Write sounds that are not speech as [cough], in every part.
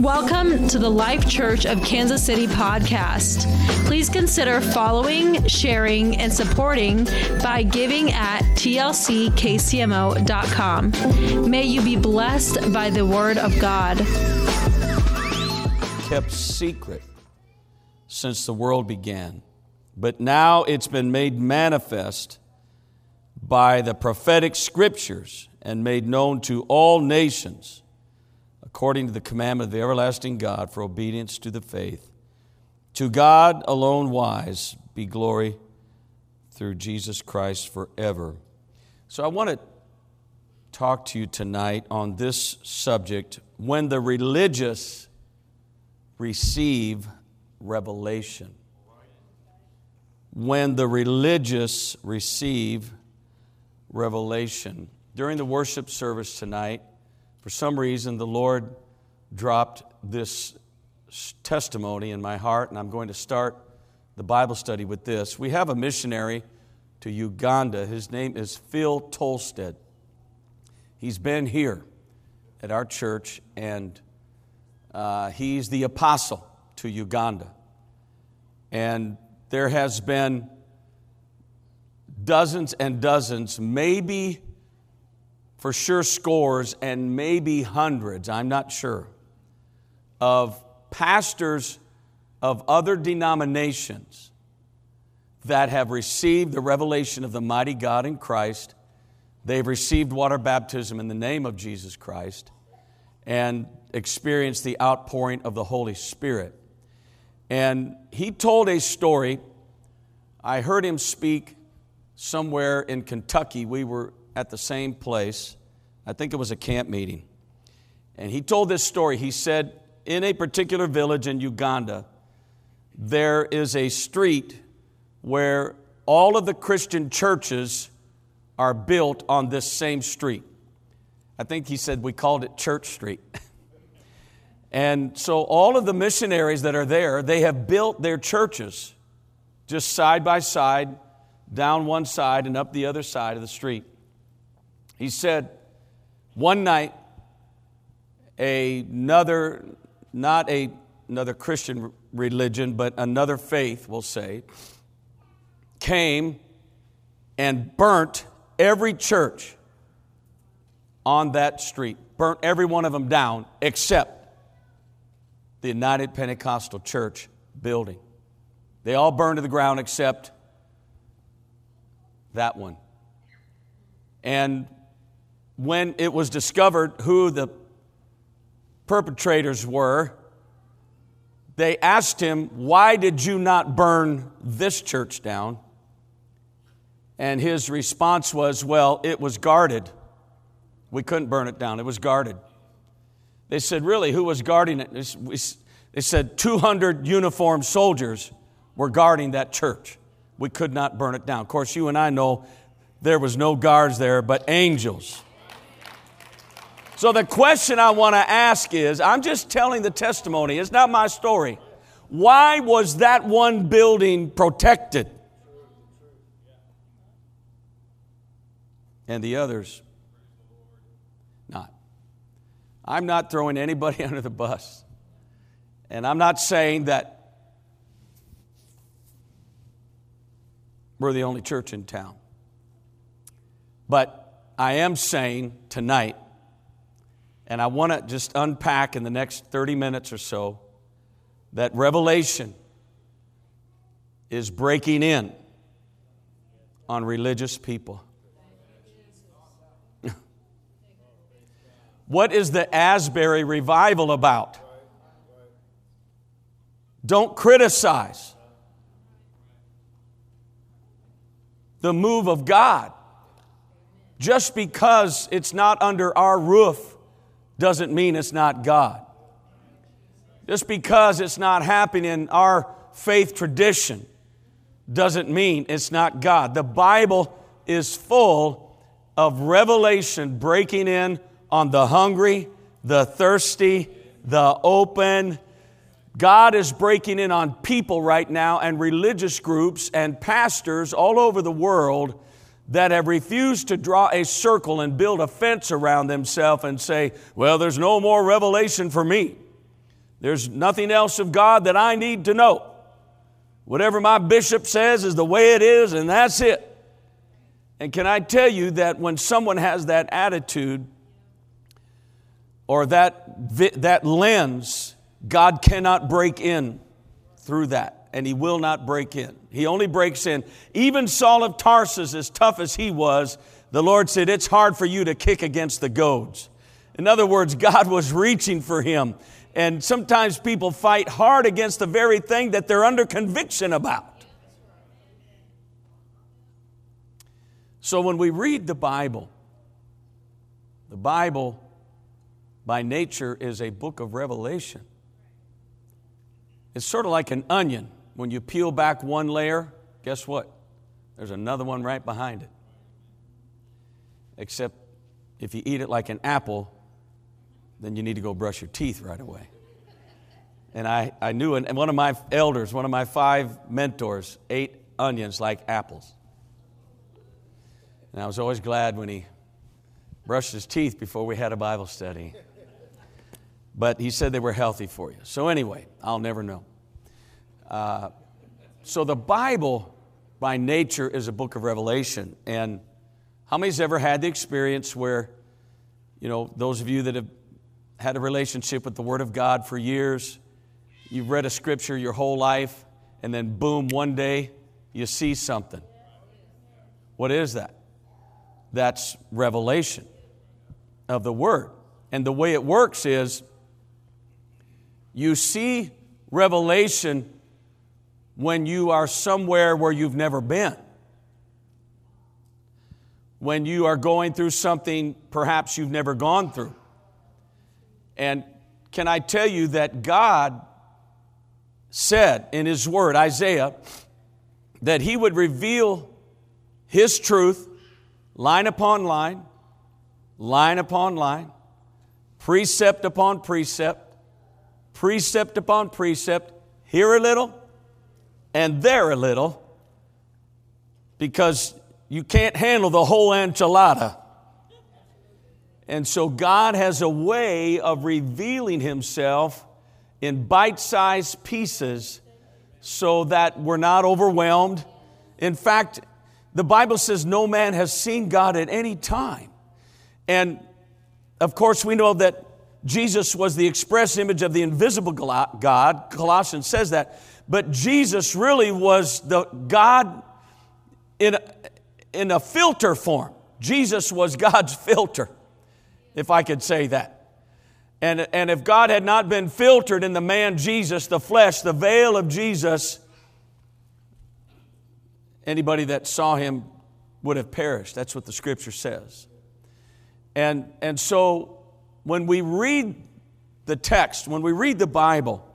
Welcome to the Life Church of Kansas City podcast. Please consider following, sharing, and supporting by giving at tlckcmo.com. May you be blessed by the word of God. Kept secret since the world began, but now it's been made manifest by the prophetic scriptures and made known to all nations according to the commandment of the everlasting God for obedience to the faith. To God alone wise be glory through Jesus Christ forever. So I want to talk to you tonight on this subject when the religious receive revelation. When the religious receive revelation. During the worship service tonight, for some reason, the Lord dropped this testimony in my heart, and I'm going to start the Bible study with this. We have a missionary to Uganda. His name is Phil Tolstead. He's been here at our church, and uh, he's the apostle to Uganda. And there has been dozens and dozens, maybe for sure scores and maybe hundreds, I'm not sure, of pastors of other denominations that have received the revelation of the mighty God in Christ. They've received water baptism in the name of Jesus Christ and experienced the outpouring of the Holy Spirit. And he told a story. I heard him speak somewhere in Kentucky. We were at the same place. I think it was a camp meeting. And he told this story. He said, in a particular village in Uganda, there is a street where all of the Christian churches are built on this same street. I think he said we called it Church Street. [laughs] and so all of the missionaries that are there, they have built their churches just side by side, down one side and up the other side of the street. He said, one night, another, not a, another Christian religion, but another faith, we'll say, came and burnt every church on that street, burnt every one of them down except the United Pentecostal Church building. They all burned to the ground except that one. And when it was discovered who the perpetrators were, they asked him, Why did you not burn this church down? And his response was, Well, it was guarded. We couldn't burn it down, it was guarded. They said, Really, who was guarding it? They said, 200 uniformed soldiers were guarding that church. We could not burn it down. Of course, you and I know there was no guards there, but angels. So the question I want to ask is I'm just telling the testimony, it's not my story. Why was that one building protected? And the others not. I'm not throwing anybody [laughs] under the bus. And I'm not saying that we're the only church in town. But I am saying tonight and I want to just unpack in the next 30 minutes or so that revelation is breaking in on religious people. [laughs] what is the Asbury revival about? Don't criticize the move of God just because it's not under our roof doesn't mean it's not God. Just because it's not happening in our faith tradition doesn't mean it's not God. The Bible is full of revelation breaking in on the hungry, the thirsty, the open. God is breaking in on people right now and religious groups and pastors all over the world that have refused to draw a circle and build a fence around themselves and say, Well, there's no more revelation for me. There's nothing else of God that I need to know. Whatever my bishop says is the way it is, and that's it. And can I tell you that when someone has that attitude or that, that lens, God cannot break in through that, and He will not break in. He only breaks in. Even Saul of Tarsus, as tough as he was, the Lord said, It's hard for you to kick against the goads. In other words, [laughs] God was reaching for him. And sometimes people fight hard against the very thing that they're under conviction about. So when we read the Bible, the Bible by nature is a book of revelation. It's sort of like an onion. When you peel back one layer, guess what? There's another one right behind it. Except if you eat it like an apple, then you need to go brush your teeth right away. And I, I knew, and one of my elders, one of my five mentors, ate onions like apples. And I was always glad when he brushed his teeth before we had a Bible study. But he said they were healthy for you. So, anyway, I'll never know. Uh, so, the Bible by nature is a book of revelation. And how many's ever had the experience where, you know, those of you that have had a relationship with the Word of God for years, you've read a scripture your whole life, and then boom, one day you see something. What is that? That's revelation of the Word. And the way it works is you see revelation when you are somewhere where you've never been. When you are going through something perhaps you've never gone through. And can I tell you that God said in His Word, Isaiah, that He would reveal His truth line upon line, line upon line, precept upon precept, precept upon precept, here a little and there a little, because you can't handle the whole enchilada. And so God has a way of revealing Himself in bite sized pieces so that we're not overwhelmed. In fact, the Bible says no man has seen God at any time. And of course, we know that Jesus was the express image of the invisible God. Colossians says that. But Jesus really was the God in a, in a filter form. Jesus was God's [laughs] filter if I could say that. And, and if God had not been filtered in the man Jesus, the flesh, the veil of Jesus, anybody that saw him would have perished. That's what the scripture says. And, and so when we read the text, when we read the Bible,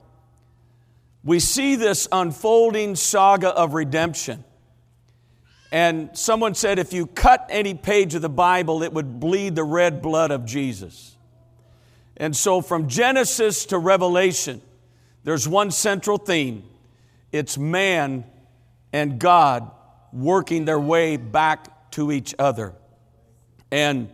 we see this unfolding saga of redemption. And someone said if you cut any page of the Bible, it would bleed the red blood of Jesus. And so from Genesis to Revelation, there's one central theme it's man and God working their way back to each other. And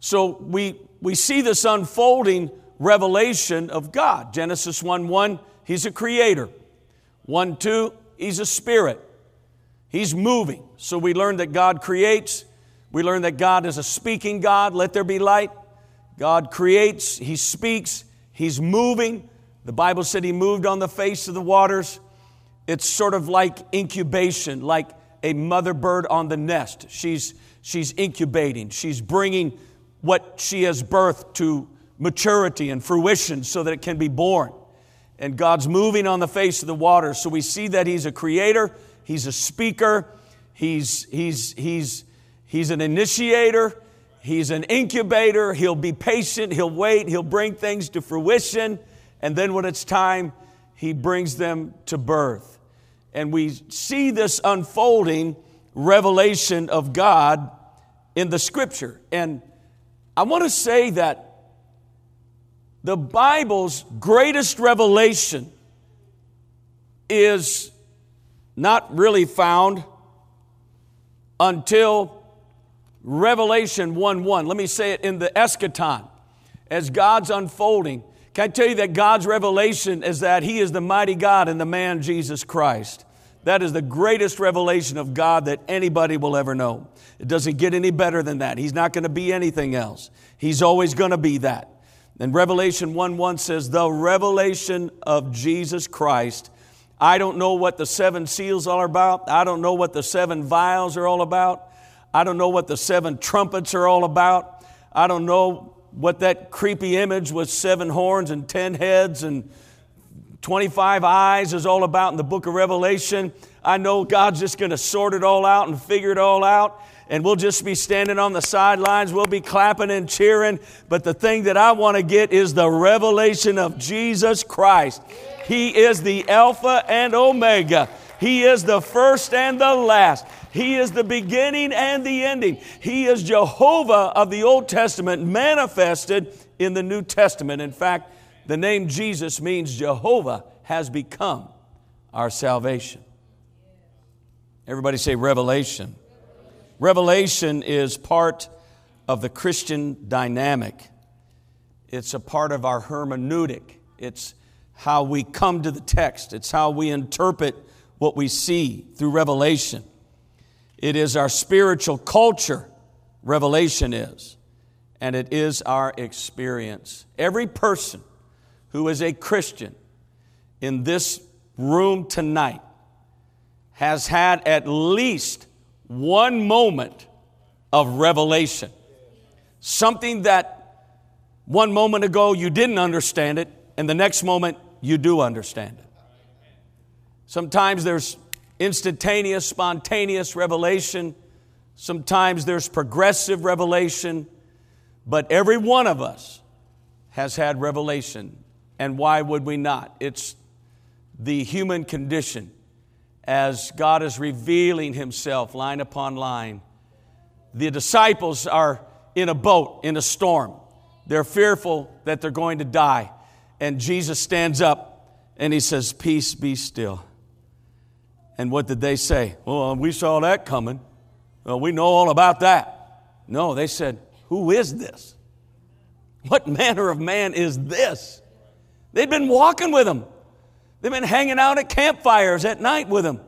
so we, we see this unfolding revelation of God. Genesis 1 1, He's a creator. 1 2, He's a spirit. He's moving. So we learn that God creates. We learn that God is a speaking God. Let there be light. God creates. He speaks. He's moving. The Bible said He moved on the face of the waters. It's sort of like incubation, like a mother bird on the nest. She's, she's incubating. She's bringing what she has birthed to maturity and fruition so that it can be born. And God's moving on the face of the water. So we see that He's a creator. He's a speaker. He's, he's, he's, he's an initiator. He's an incubator. He'll be patient. He'll wait. He'll bring things to fruition. And then when it's time, he brings them to birth. And we see this unfolding revelation of God in the scripture. And I want to say that the Bible's greatest revelation is not really found until Revelation 1 1. Let me say it in the eschaton as God's unfolding. Can I tell you that God's revelation is that He is the mighty God and the man Jesus Christ? That is the greatest revelation of God that anybody will ever know. It doesn't get any better than that. He's not going to be anything else. He's always going to be that. And Revelation 1 1 says, The revelation of Jesus Christ. I don't know what the seven seals are about. I don't know what the seven vials are all about. I don't know what the seven trumpets are all about. I don't know what that creepy image with seven horns and ten heads and 25 eyes is all about in the book of Revelation. I know God's just going to sort it all out and figure it all out and we'll just be standing on the sidelines. We'll be clapping and cheering. But the thing that I want to get is the revelation of Jesus Christ. He is the Alpha and Omega. He is the first and the last. He is the beginning and the ending. He is Jehovah of the Old Testament manifested in the New Testament. In fact, the name Jesus means Jehovah has become our salvation. Everybody say revelation. Revelation is part of the Christian dynamic. It's a part of our hermeneutic. It's how we come to the text. It's how we interpret what we see through revelation. It is our spiritual culture, revelation is, and it is our experience. Every person who is a Christian in this room tonight has had at least one moment of revelation. Something that one moment ago you didn't understand it, and the next moment you do understand it. Sometimes there's instantaneous, spontaneous revelation. Sometimes there's progressive revelation. But every one of us has had revelation. And why would we not? It's the human condition as God is revealing Himself line upon line. The disciples are in a boat in a storm. They're fearful that they're going to die. And Jesus stands up and He says, Peace be still. And what did they say? Well, uh, we saw that coming. Well, we know all about that. No, they said, Who is this? What manner of man is this? They'd been walking with him. They've been hanging out at campfires at night with him.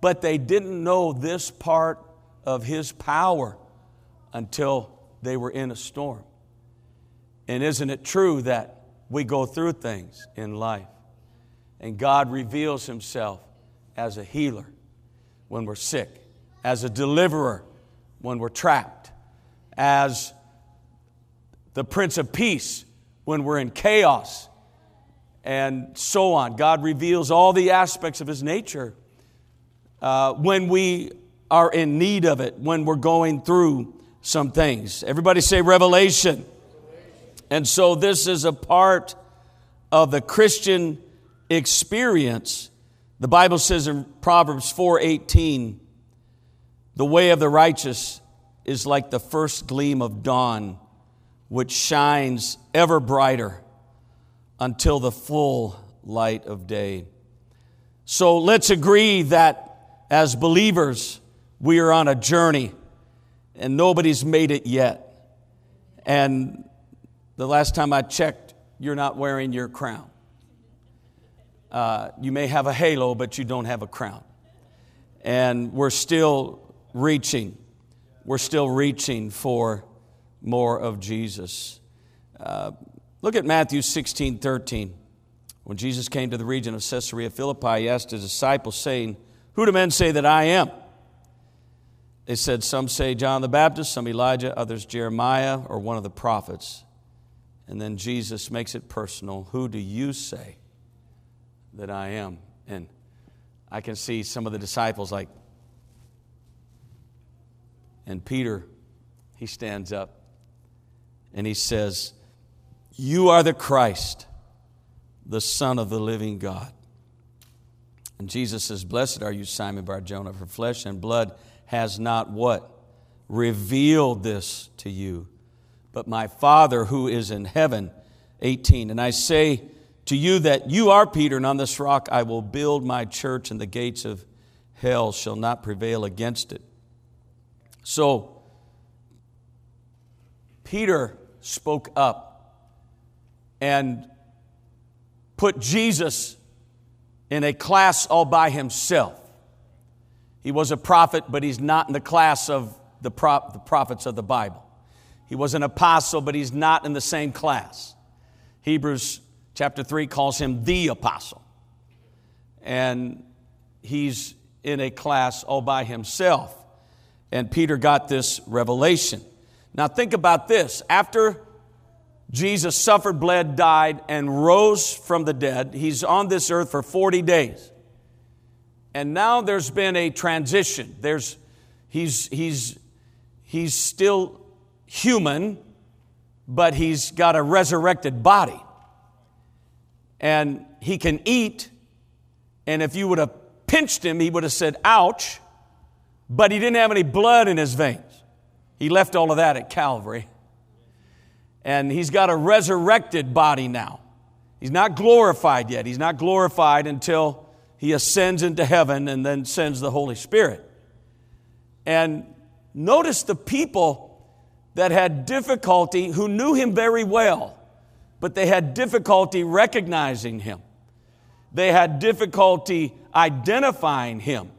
But they didn't know this part of his power until they were in a storm. And isn't it true that we go through things in life and God reveals himself as a healer when we're sick, as a deliverer when we're trapped, as the Prince of Peace when we're in chaos, and so on. God reveals all the aspects of His nature uh, when we are in need of it, when we're going through some things. Everybody say revelation. And so this is a part of the Christian experience. The Bible says in Proverbs 4:18, the way of the righteous is like the first gleam of dawn, which shines ever brighter until the full light of day. So let's agree that as believers, we are on a journey and nobody's made it yet. And the last time I checked, you're not wearing your crown. Uh, you may have a halo, but you don't have a crown. And we're still reaching. We're still reaching for more of Jesus. Uh, Look at Matthew 16 13. When Jesus came to the region of Caesarea Philippi, he asked his disciples, saying, Who do men say that I am? They said, Some say John the Baptist, some Elijah, others Jeremiah, or one of the prophets. And then Jesus makes it personal. Who do you say that I am? And I can see some of the disciples like, and Peter, he stands up and he says, you are the Christ, the Son of the living God. And Jesus says, Blessed are you, Simon Barjona, for flesh and blood has not what? Revealed this to you, but my Father who is in heaven. 18. And I say to you that you are Peter, and on this rock I will build my church, and the gates of hell shall not prevail against it. So, Peter spoke up and put Jesus in a class all by himself. He was a prophet, but he's not in the class of the, pro- the prophets of the Bible. He was an apostle, but he's not in the same class. Hebrews chapter 3 calls him the apostle. And he's in a class all by himself. And Peter got this revelation. Now, think about this. After Jesus suffered, bled, died, and rose from the dead, he's on this earth for 40 days. And now there's been a transition. There's, he's, he's, he's still human, but he's got a resurrected body. And he can eat, and if you would have pinched him, he would have said, ouch, but he didn't have any blood in his veins. He left all of that at Calvary. And he's got a resurrected body now. He's not glorified yet. He's not glorified until he ascends into heaven and then sends the Holy Spirit. And notice the people that had difficulty, who knew him very well, but they had difficulty recognizing him. They had difficulty identifying him.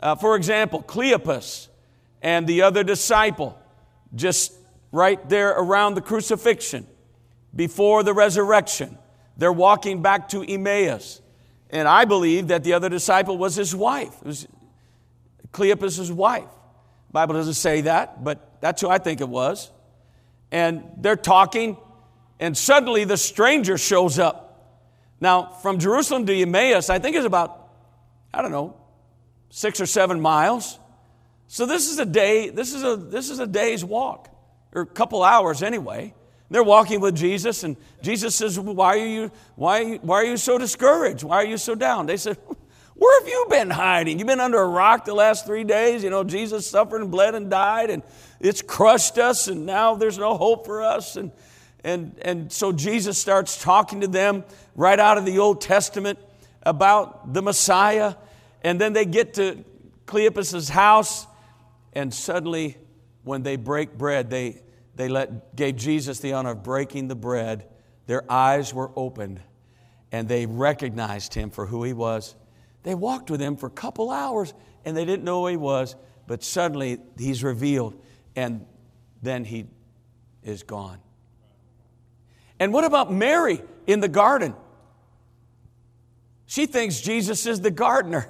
Uh, for example, Cleopas and the other disciple, just right there around the crucifixion, before the resurrection, they're walking back to Emmaus. And I believe that the other disciple was his wife. It was Cleopas' wife. Bible doesn't say that, but that's who I think it was. And they're talking, and suddenly the stranger shows up. Now, from Jerusalem to Emmaus, I think it's about, I don't know, six or seven miles. So this is a day, this is a this is a day's walk, or a couple hours anyway. They're walking with Jesus, and Jesus says, Why are you why, why are you so discouraged? Why are you so down? They said, [laughs] Where have you been hiding? You've been under a rock the last three days. You know, Jesus suffered and bled and died, and it's crushed us, and now there's no hope for us. And and, and so Jesus starts talking to them right out of the Old Testament about the Messiah. And then they get to Cleopas's house, and suddenly, when they break bread, they, they let, gave Jesus the honor of breaking the bread. Their eyes were opened, and they recognized him for who he was. They walked with him for a couple hours, and they didn't know who he was, but suddenly he's revealed, and then he is gone. And what about Mary in the garden? She thinks Jesus is the gardener.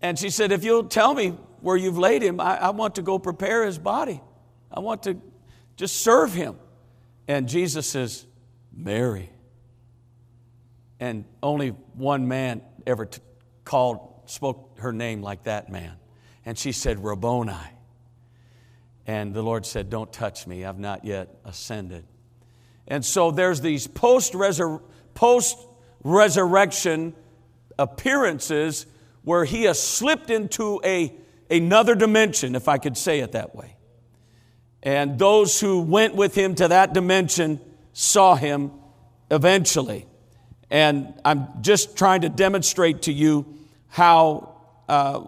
And she said, If you'll tell me where you've laid him, I, I, want to go prepare his body. I want to just serve him. And Jesus says, Mary. And only one man ever t- called, spoke her name like that man. And she said, Rabboni. And the Lord said, Don't touch me, I've not yet ascended. And so there's these post resurrection appearances where he has slipped into a, another dimension, if I could say it that way. And those who went with him to that dimension saw him eventually. And I'm just trying to demonstrate to you how uh,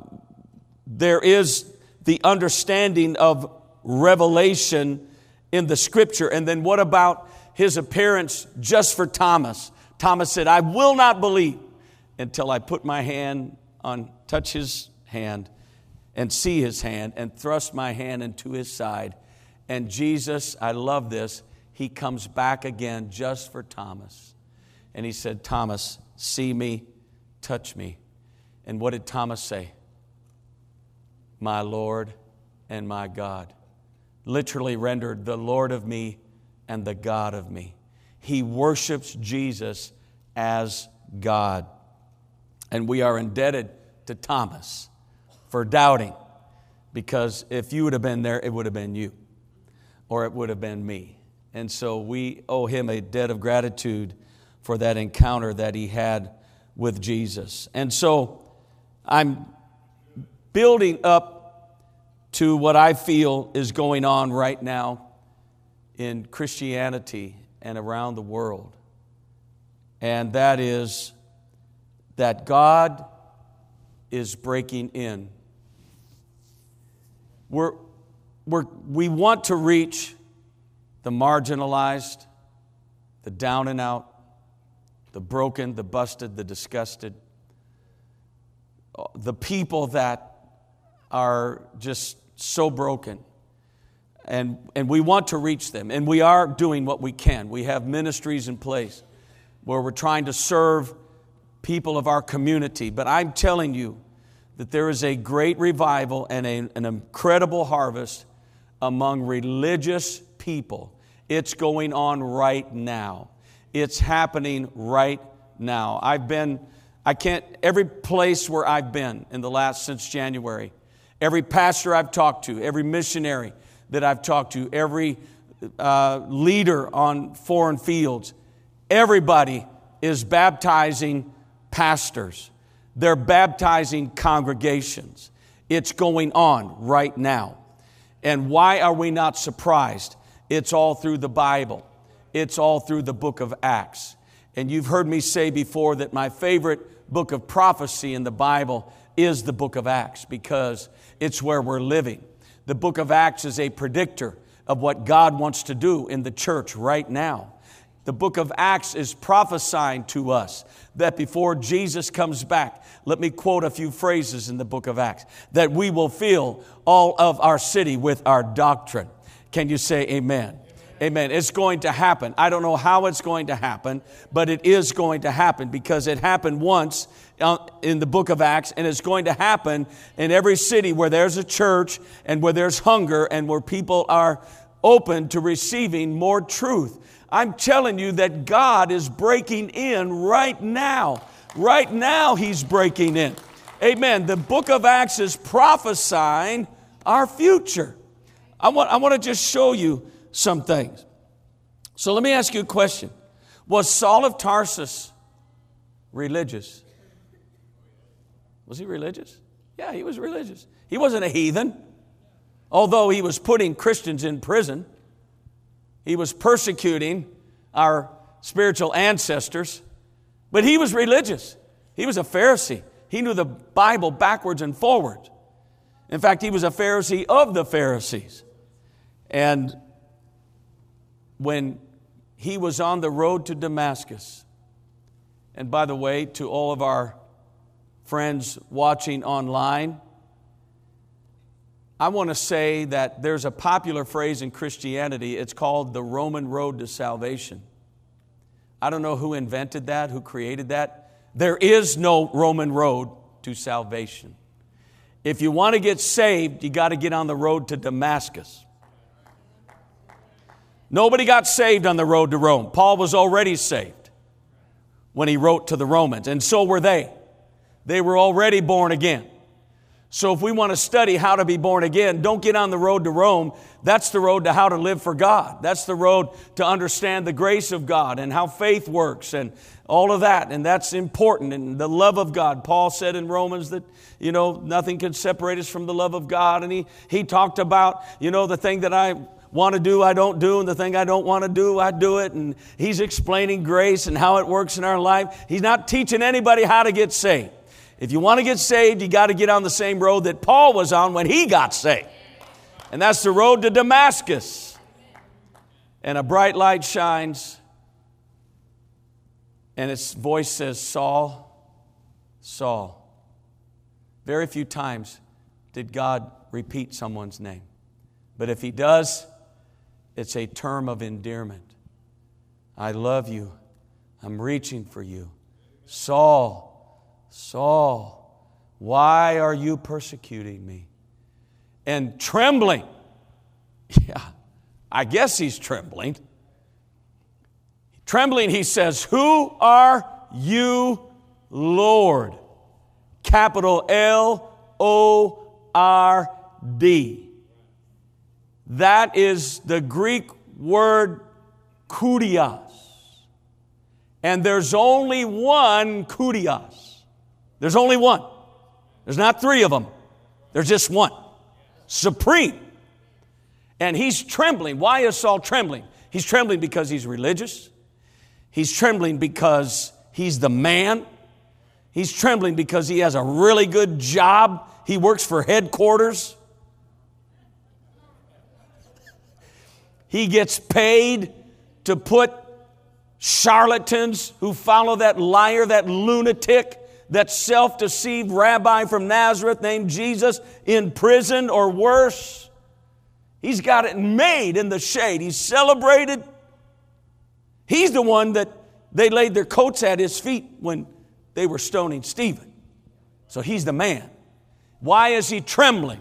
there is the understanding of revelation in the scripture. And then what about his appearance just for Thomas? Thomas said, I will not believe until I put my hand on, touch his hand and see his hand and thrust my hand into his side. And Jesus, I love this, he comes back again just for Thomas. And he said, Thomas, see me, touch me. And what did Thomas say? My Lord and my God literally rendered the Lord of me and the God of me. He worships Jesus as God. And we are indebted to Thomas for doubting, because if you would have been there, it would have been you, or it would have been me. And so we owe him a debt of gratitude for that encounter that he had with Jesus. And so I'm building up to what I feel is going on right now in Christianity and around the world. And that is that God is breaking in. We're, we're, we want to reach the marginalized, the down and out, the broken, the busted, the disgusted, the people that are just so broken. And, and we want to reach them, and we are doing what we can. We have ministries in place where we're trying to serve people of our community. But I'm telling you that there is a great revival and a, an incredible harvest among religious people. It's going on right now. It's happening right now. I've been, I can't, every place where I've been in the last, since January, every pastor I've talked to, every missionary that I've talked to, every uh, leader on foreign fields, everybody is baptizing pastors. They're baptizing congregations. It's going on right now. And why are we not surprised? It's all through the Bible, it's all through the book of Acts. And you've heard me say before that my favorite book of prophecy in the Bible is the book of Acts because it's where we're living. The book of Acts is a predictor of what God wants to do in the church right now. The book of Acts is prophesying to us that before Jesus comes back, let me quote a few phrases in the book of Acts, that we will fill all of our city with our doctrine. Can you say amen? Amen. It's going to happen. I don't know how it's going to happen, but it is going to happen because it happened once uh, in the book of Acts, and it's going to happen in every city where there's a church and where there's hunger and where people are open to receiving more truth. I'm telling you that God is breaking in right now. Right now, He's breaking in. Amen. The book of Acts is prophesying our future. I want, I want to just show you some things. So let me ask you a question Was Saul of Tarsus religious? Was he religious? Yeah, he was religious. He wasn't a heathen, although he was putting Christians in prison. He was persecuting our spiritual ancestors, but he was religious. He was a Pharisee. He knew the Bible backwards and forwards. In fact, he was a Pharisee of the Pharisees. And when he was on the road to Damascus, and by the way, to all of our friends watching online, I want to say that there's a popular phrase in Christianity. It's called the Roman road to salvation. I don't know who invented that, who created that. There is no Roman road to salvation. If you want to get saved, you got to get on the road to Damascus. Nobody got saved on the road to Rome. Paul was already saved when he wrote to the Romans, and so were they. They were already born again. So if we want to study how to be born again, don't get on the road to Rome. That's the road to how to live for God. That's the road to understand the grace of God and how faith works and all of that. And that's important. And the love of God. Paul said in Romans that, you know, nothing can separate us from the love of God. And he, he talked about, you know, the thing that I want to do, I don't do, and the thing I don't want to do, I do it. And he's explaining grace and how it works in our life. He's not teaching anybody how to get saved. If you want to get saved, you got to get on the same road that Paul was on when he got saved. And that's the road to Damascus. And a bright light shines, and its voice says, Saul, Saul. Very few times did God repeat someone's name. But if he does, it's a term of endearment. I love you. I'm reaching for you. Saul, Saul, why are you persecuting me? And trembling, [laughs] yeah, I guess he's trembling. Trembling, he says, Who are you, Lord? Capital L O R D. That is the Greek word kurios. And there's only one kurios. There's only one. There's not three of them. There's just one. Supreme. And he's trembling. Why is Saul trembling? He's trembling because he's religious. He's trembling because he's the man. He's trembling because he has a really good job. He works for headquarters. He gets paid to put charlatans who follow that liar, that lunatic, that self deceived rabbi from Nazareth named Jesus in prison or worse. He's got it made in the shade. He's celebrated. He's the one that they laid their coats at his feet when they were stoning Stephen. So he's the man. Why is he trembling?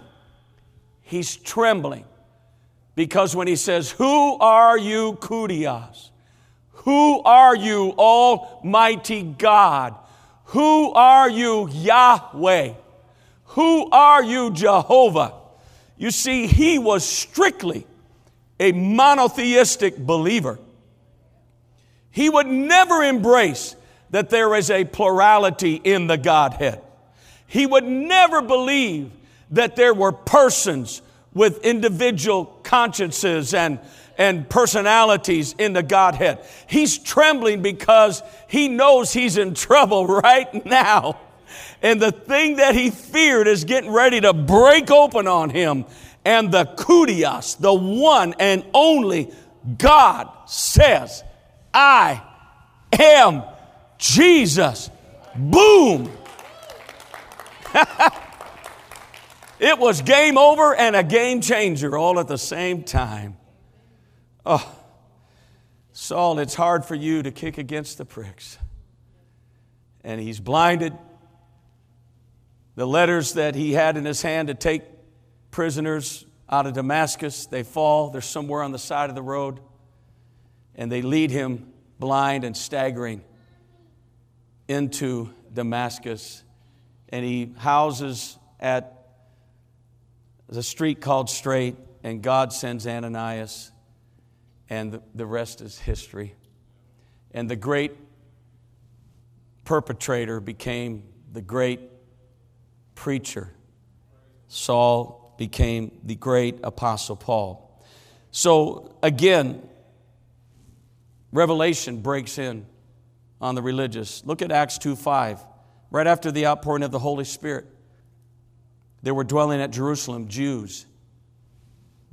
He's trembling because when he says, Who are you, Kurios? Who are you, Almighty God? Who are you, Yahweh? Who are you, Jehovah? You see, he was strictly a monotheistic believer. He would never embrace that there is a plurality in the Godhead. He would never believe that there were persons with individual consciences and, and personalities in the Godhead. He's trembling because he knows he's in trouble [laughs] right now. And the thing that he feared is getting ready to break open on him. And the Kurios, the one and only God, says, I am Jesus. Boom. [laughs] It was game over and a game changer all at the same time. Oh, Saul, it's hard for you to kick against the pricks. And he's blinded. The letters that he had in his hand to take prisoners out of Damascus, they fall. They're somewhere on the side of the road. And they lead him blind and staggering into Damascus. And he houses at the street called Straight, and God sends Ananias, and the, rest is history. And the great perpetrator became the great preacher. Saul became the great apostle Paul. So again, revelation breaks in on the religious. Look at Acts 2 5. Right after the outpouring of the Holy Spirit, there were dwelling at Jerusalem Jews,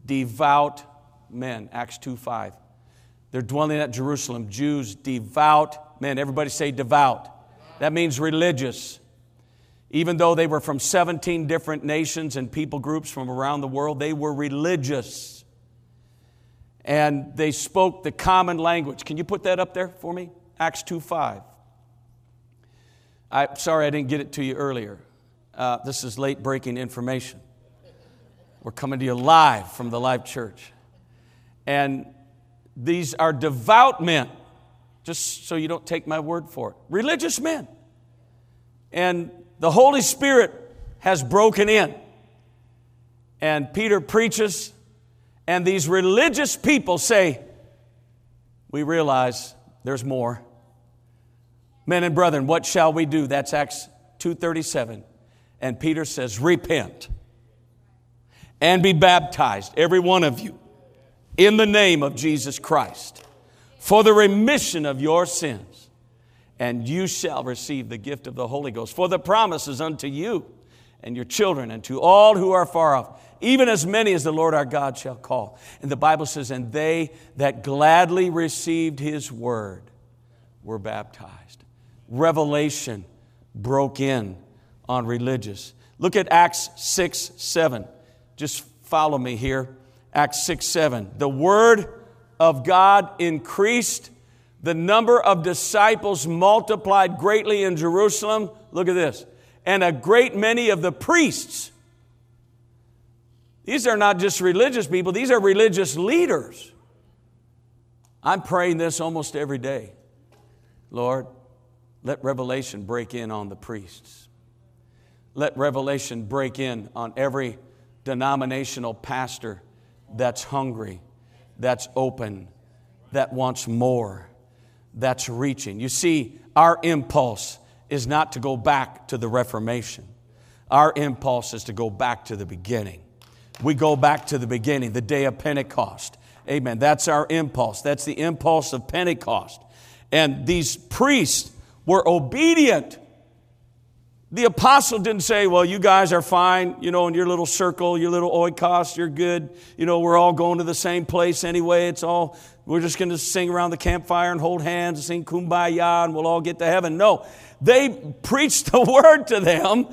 devout men. Acts 2 5. They're dwelling at Jerusalem, Jews, devout men. Everybody say devout. That means religious. Even though they were from 17 different nations and people groups from around the world, they were religious. And they spoke the common language. Can you put that up there for me? Acts 2 5. I'm sorry I didn't get it to you earlier. Uh, this is late breaking information. We're coming to you live from the Life Church. And these are devout men, just so you don't take my word for it. Religious men. And the Holy Spirit has broken in. And Peter preaches, and these religious people say, We realize there's more. Men and brethren, what shall we do? That's Acts 237. And Peter says, Repent and be baptized, every one of you, in the name of Jesus Christ, for the remission of your sins, and you shall receive the gift of the Holy Ghost. For the promise is unto you and your children, and to all who are far off, even as many as the Lord our God shall call. And the Bible says, And they that gladly received his word were baptized. Revelation broke in on religious. Look at Acts 6 7. Just follow me here. Acts 6 7. The word of God increased, the number of disciples multiplied greatly in Jerusalem. Look at this. And a great many of the priests. These are not just religious people, these are religious leaders. I'm praying this almost every day. Lord, let revelation break in on the priests let revelation break in on every denominational pastor that's hungry, that's open, that wants more, that's reaching. You see, our impulse is not to go back to the Reformation. Our impulse is to go back to the beginning. We go back to the beginning, the day of Pentecost. Amen. That's our impulse. That's the impulse of Pentecost. And these priests were obedient the apostle didn't say, Well, you guys are fine, you know, in your little circle, your little oikos, you're good. You know, we're all going to the same place anyway. It's all, we're just going to sing around the campfire and hold hands and sing kumbaya and we'll all get to heaven. No, they preached [laughs] the word to them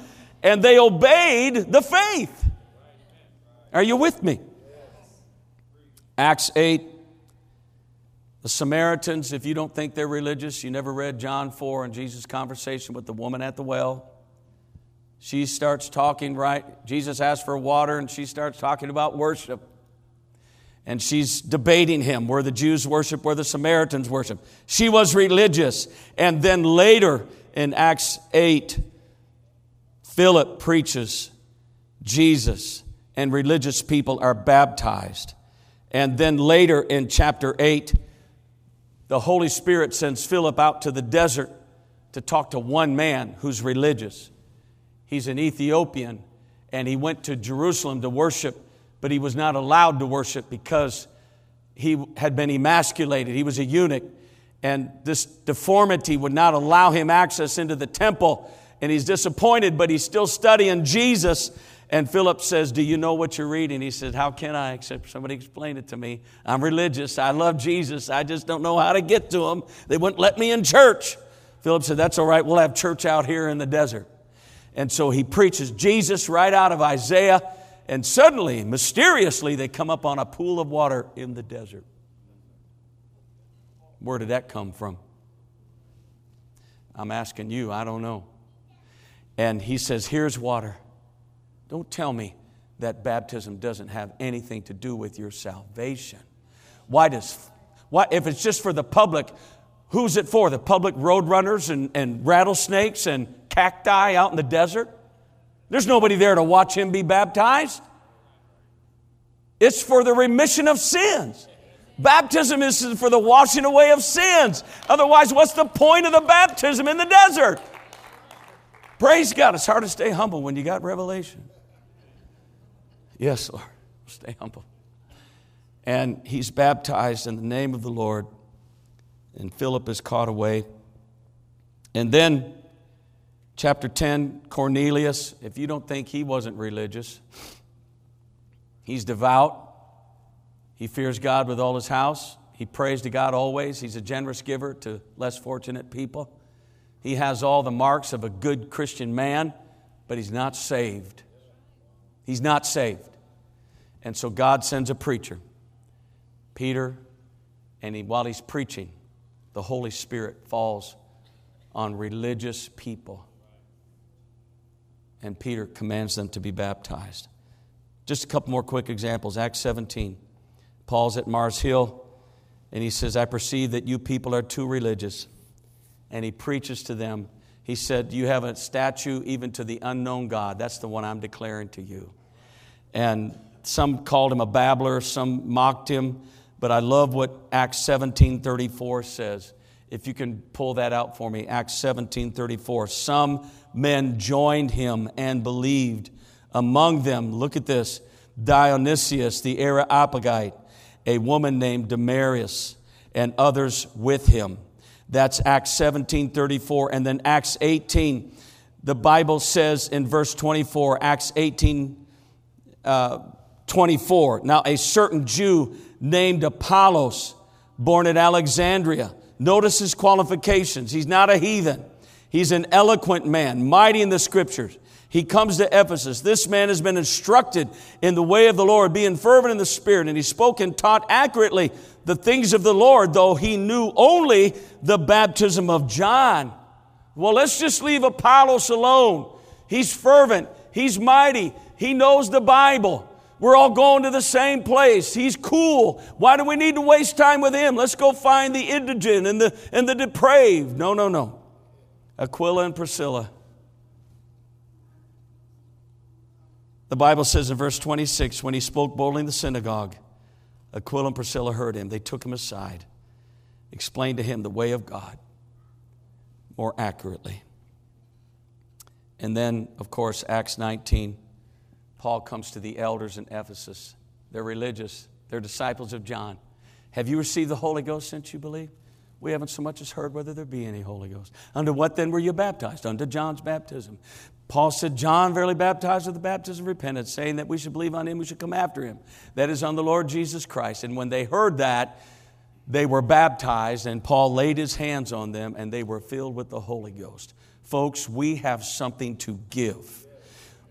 and they obeyed the faith. Are you with me? Acts 8. The Samaritans, if you don't think they're religious, you never read John 4 and Jesus' conversation with the woman at the well. She starts talking, right? Jesus asks for water and she starts talking about worship. And she's debating him where the Jews worship, where the Samaritans worship. She was religious. And then later in Acts 8, Philip preaches Jesus, and religious people are baptized. And then later in chapter 8, the Holy Spirit sends Philip out to the desert to talk to one man who's religious. He's an Ethiopian, and he went to Jerusalem to worship, but he was not allowed to worship because he had been emasculated. He was a eunuch, and this deformity would not allow him access into the temple. And he's disappointed, but he's still studying Jesus. And Philip says, Do you know what you're reading? He said, How can I except somebody explain it to me? I'm religious. I love Jesus. I just don't know how to get to him. They wouldn't let me in church. Philip said, That's all right. We'll have church out here in the desert. And so he preaches Jesus right out of Isaiah, and suddenly, mysteriously, they come up on a pool of water in the desert. Where did that come from? I'm asking you, I don't know. And he says, Here's water. Don't tell me that baptism doesn't have anything to do with your salvation. Why does, why, if it's just for the public, who's it for? The public road runners and, and rattlesnakes and cacti out in the desert? There's nobody there to watch him be baptized. It's for the remission of sins. Baptism is for the washing away of sins. Otherwise, what's the point of the baptism in the desert? Praise God. It's hard to stay humble when you got revelation. Yes, Lord. Stay humble. And he's baptized in the name of the Lord. And Philip is caught away. And then Chapter 10, Cornelius, if you don't think he wasn't religious, he's devout. He fears God with all his house. He prays to God always. He's a generous giver to less fortunate people. He has all the marks of a good Christian man, but he's not saved. He's not saved. And so God sends a preacher, Peter, and he, while he's preaching, the Holy Spirit falls on religious people and Peter commands them to be baptized. Just a couple more quick examples. Acts 17. Paul's at Mars Hill, and he says, I perceive that you people are too religious. And he preaches to them. He said, You have a statue even to the unknown God. That's the one I'm declaring to you. And some called him a babbler, some mocked him, but I love what Acts 17 34 says. If you can pull that out for me, Acts 17 34. Some men joined him and believed. Among them, look at this Dionysius the Areopagite, a woman named Damaris, and others with him. That's Acts 17 34. And then Acts 18, the Bible says in verse 24, Acts 18 uh, 24. Now, a certain Jew named Apollos, born at Alexandria, notice his qualifications. He's not a heathen. He's an eloquent man, mighty in the scriptures. He comes to Ephesus. This man has been instructed in the way of the Lord, being fervent in the Spirit, and he spoke and taught accurately the things of the Lord, though he knew only the baptism of John. Well, let's just leave Apollos alone. He's fervent, he's mighty, he knows the Bible. We're all going to the same place. He's cool. Why do we need to waste time with him? Let's go find the indigent and the, and the depraved. No, no, no. Aquila and Priscilla. The Bible says in verse 26 when he spoke boldly in the synagogue, Aquila and Priscilla heard him. They took him aside, explained to him the way of God more accurately. And then, of course, Acts 19, Paul comes to the elders in Ephesus. They're religious, they're disciples of John. Have you received the Holy Ghost since you believe? We haven't so much as heard whether there be any Holy Ghost. Under what then were you baptized? Under John's baptism. Paul said, John verily baptized with the baptism of repentance, saying that we should believe on him, we should come after him. That is on the Lord Jesus Christ. And when they heard that, they were baptized, and Paul laid his hands on them, and they were filled with the Holy Ghost. Folks, we have something to give.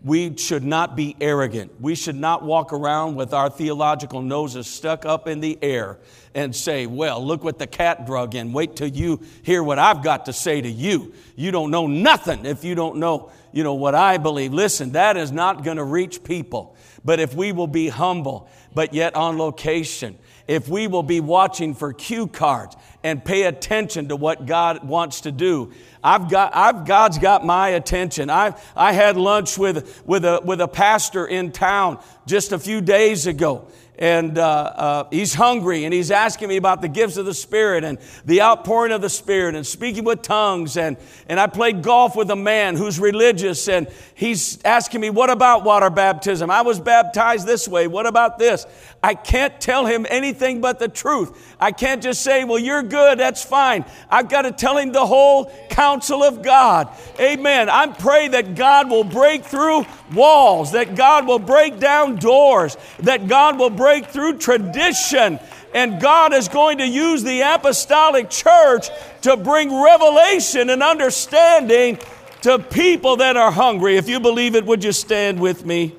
We should not be arrogant. We should not walk around with our theological noses stuck up in the air and say, Well, look what the cat drug in. Wait till you hear what I've got to say to you. You don't know nothing if you don't know, you know what I believe. Listen, that is not going to reach people. But if we will be humble, but yet on location, if we will be watching for cue cards and pay attention to what God wants to do. I've got, I've, God's got my attention. I, I had lunch with, with, a, with a pastor in town just a few days ago, and uh, uh, he's hungry and he's asking me about the gifts of the Spirit and the outpouring of the Spirit and speaking with tongues. And, and I played golf with a man who's religious and he's asking me, What about water baptism? I was baptized this way. What about this? I can't tell him anything but the truth. I can't just say, Well, you're good, that's fine. I've got to tell him the whole counsel of God. Amen. I pray that God will break through walls, that God will break down doors, that God will break through tradition. And God is going to use the apostolic church to bring revelation and understanding to people that are hungry. If you believe it, would you stand with me?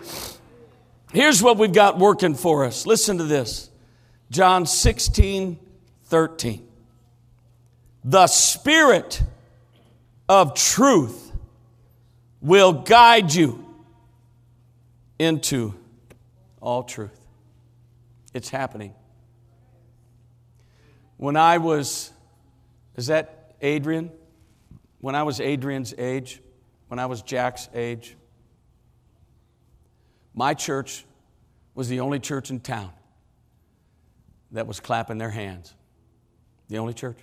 Here's what we've got working for us. Listen to this John 16, 13. The Spirit of truth will guide you into all truth. It's happening. When I was, is that Adrian? When I was Adrian's age, when I was Jack's age, my church was the only church in town that was clapping their hands. The only church.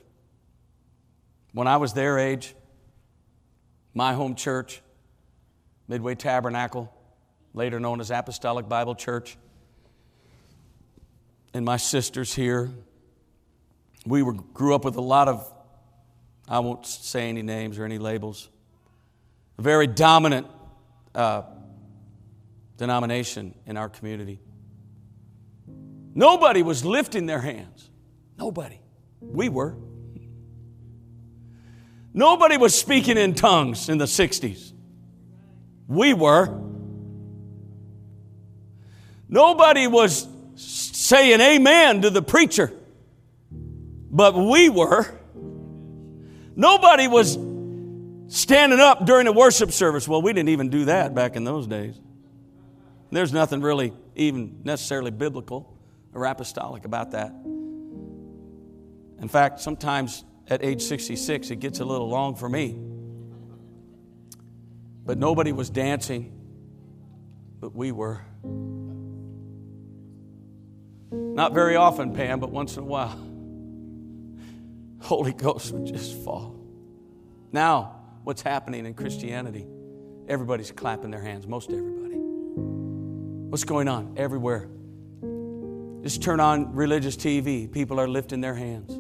When I was their age, my home church, Midway Tabernacle, later known as Apostolic Bible Church, and my sisters here, we were, grew up with a lot of, I won't say any names or any labels, very dominant uh, denomination in our community. Nobody was lifting their hands. Nobody. We were. Nobody was speaking in tongues in the 60s. We were. Nobody was saying amen to the preacher, but we were. Nobody was standing up during the worship service. Well, we didn't even do that back in those days. There's nothing really even necessarily biblical or apostolic about that. In fact, sometimes at age 66, it gets a little long for me. But nobody was dancing, but we were. Not very often, Pam, but once in a while. [laughs] Holy Ghost would just fall. Now, what's happening in Christianity? Everybody's clapping their hands, most everybody. What's going on? Everywhere. Just turn on religious TV. People are lifting their hands.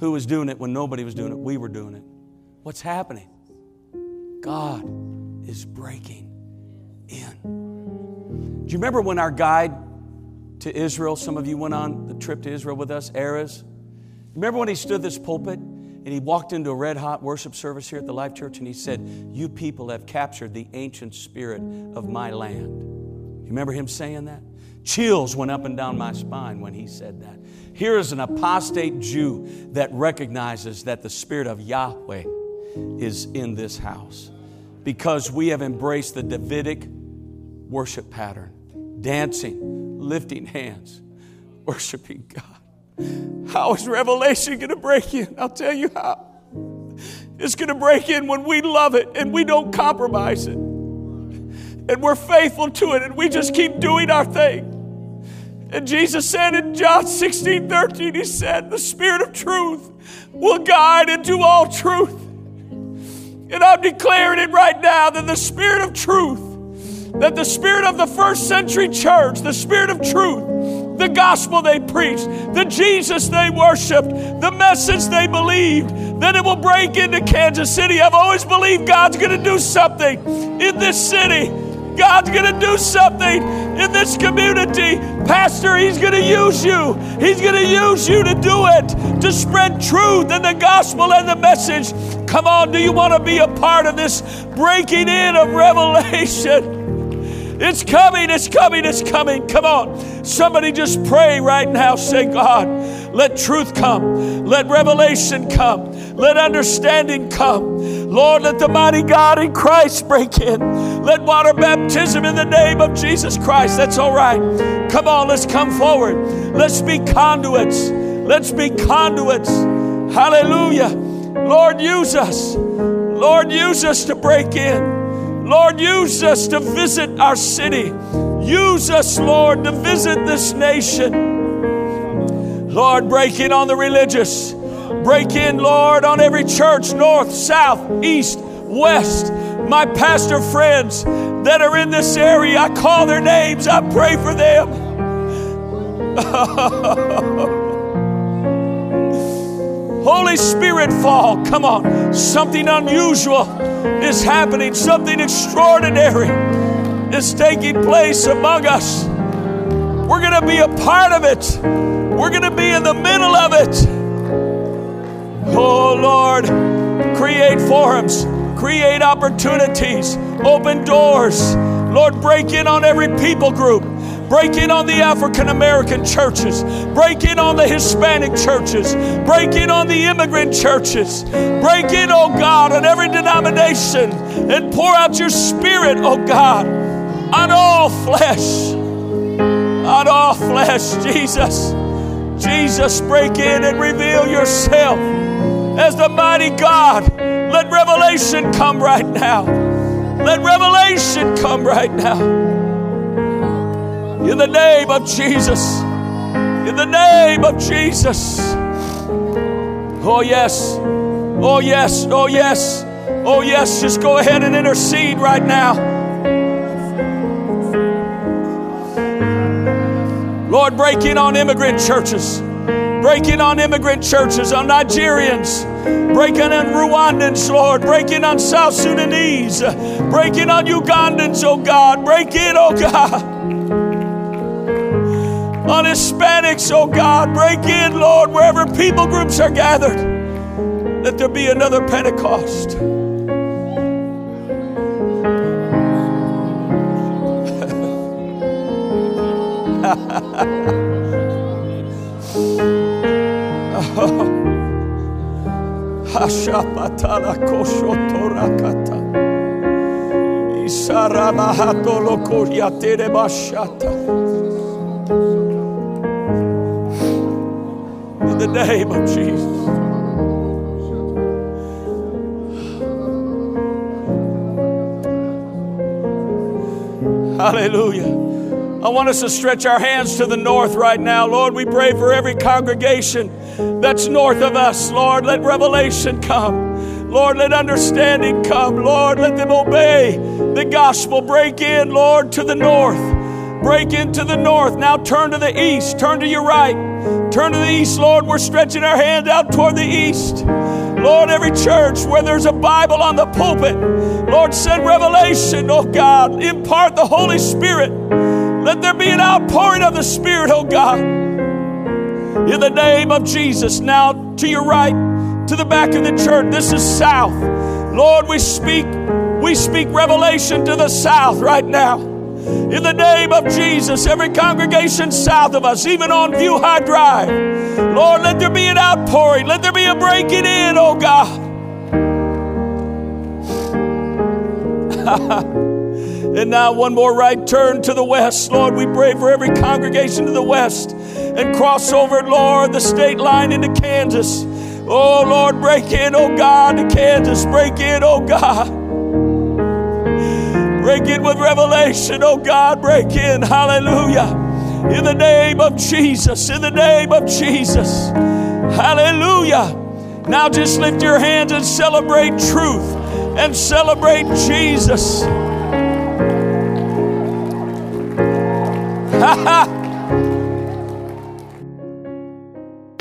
Who was doing it when nobody was doing it? We were doing it. What's happening? God is breaking in. Do you remember when our guide to Israel, some of you went on the trip to Israel with us, Erez? Remember when he stood this pulpit and he walked into a red hot worship service here at the Life Church and he said, You people have captured the ancient spirit of my land. You remember him saying that? Chills went up and down my spine when he said that. Here is an apostate Jew that recognizes that the Spirit of Yahweh is in this house because we have embraced the Davidic worship pattern dancing, lifting hands, [laughs] worshiping God. How is revelation going to break in? I'll tell you how. It's going to break in when we love it and we don't compromise it and we're faithful to it and we just keep doing our thing. And Jesus said in John 16 13, He said, The Spirit of truth will guide into all truth. And I'm declaring it right now that the Spirit of truth, that the Spirit of the first century church, the Spirit of truth, the gospel they preached, the Jesus they worshiped, the message they believed, that it will break into Kansas City. I've always believed God's going to do something in this city God's going to do something in this community. Pastor, He's going to use you. He's going to use you to do it, to spread truth and the gospel and the message. Come on, do you want to be a part of this breaking in of revelation? It's coming, it's coming, it's coming. Come on. Somebody just pray right now. Say, God, let truth come. Let revelation come. Let understanding come. Lord, let the mighty God in Christ break in. Let water baptism in the name of Jesus Christ. That's all right. Come on, let's come forward. Let's be conduits. Let's be conduits. Hallelujah. Lord, use us. Lord, use us to break in. Lord, use us to visit our city. Use us, Lord, to visit this nation. Lord, break in on the religious. Break in, Lord, on every church, north, south, east, west. My pastor friends that are in this area, I call their names, I pray for them. [laughs] Holy Spirit, fall. Come on. Something unusual is happening, something extraordinary is taking place among us. We're going to be a part of it, we're going to be in the middle of it. Oh Lord, create forums, create opportunities, open doors. Lord, break in on every people group. Break in on the African American churches. Break in on the Hispanic churches. Break in on the immigrant churches. Break in, oh God, on every denomination and pour out your spirit, oh God, on all flesh. On all flesh, Jesus. Jesus, break in and reveal yourself as the mighty God. Let revelation come right now. Let revelation come right now. In the name of Jesus. In the name of Jesus. Oh, yes. Oh, yes. Oh, yes. Oh, yes. Just go ahead and intercede right now. Lord, break in on immigrant churches. Break in on immigrant churches, on Nigerians. Break in on Rwandans, Lord. Break in on South Sudanese. Break in on Ugandans, oh God. Break in, oh God on Hispanics, oh God. Break in, Lord, wherever people groups are gathered. Let there be another Pentecost. Hashapatala koshotorakata. [laughs] Isaramahato lokuriatere [laughs] bashata. The name of Jesus. Hallelujah. I want us to stretch our hands to the north right now. Lord, we pray for every congregation that's north of us. Lord, let revelation come. Lord, let understanding come. Lord, let them obey the gospel. Break in, Lord, to the north. Break into the north. Now turn to the east. Turn to your right. Turn to the east, Lord. We're stretching our hand out toward the east. Lord, every church where there's a Bible on the pulpit, Lord, send revelation, oh God. Impart the Holy Spirit. Let there be an outpouring of the Spirit, oh God. In the name of Jesus. Now to your right, to the back of the church. This is south. Lord, we speak, we speak revelation to the south right now. In the name of Jesus, every congregation south of us, even on View High Drive, Lord, let there be an outpouring. Let there be a breaking in, oh God. [laughs] and now, one more right turn to the west. Lord, we pray for every congregation to the west and cross over, Lord, the state line into Kansas. Oh, Lord, break in, oh God, to Kansas. Break in, oh God. Break in with revelation, oh God, break in. Hallelujah. In the name of Jesus, in the name of Jesus. Hallelujah. Now just lift your hands and celebrate truth and celebrate Jesus. [laughs] Ha ha.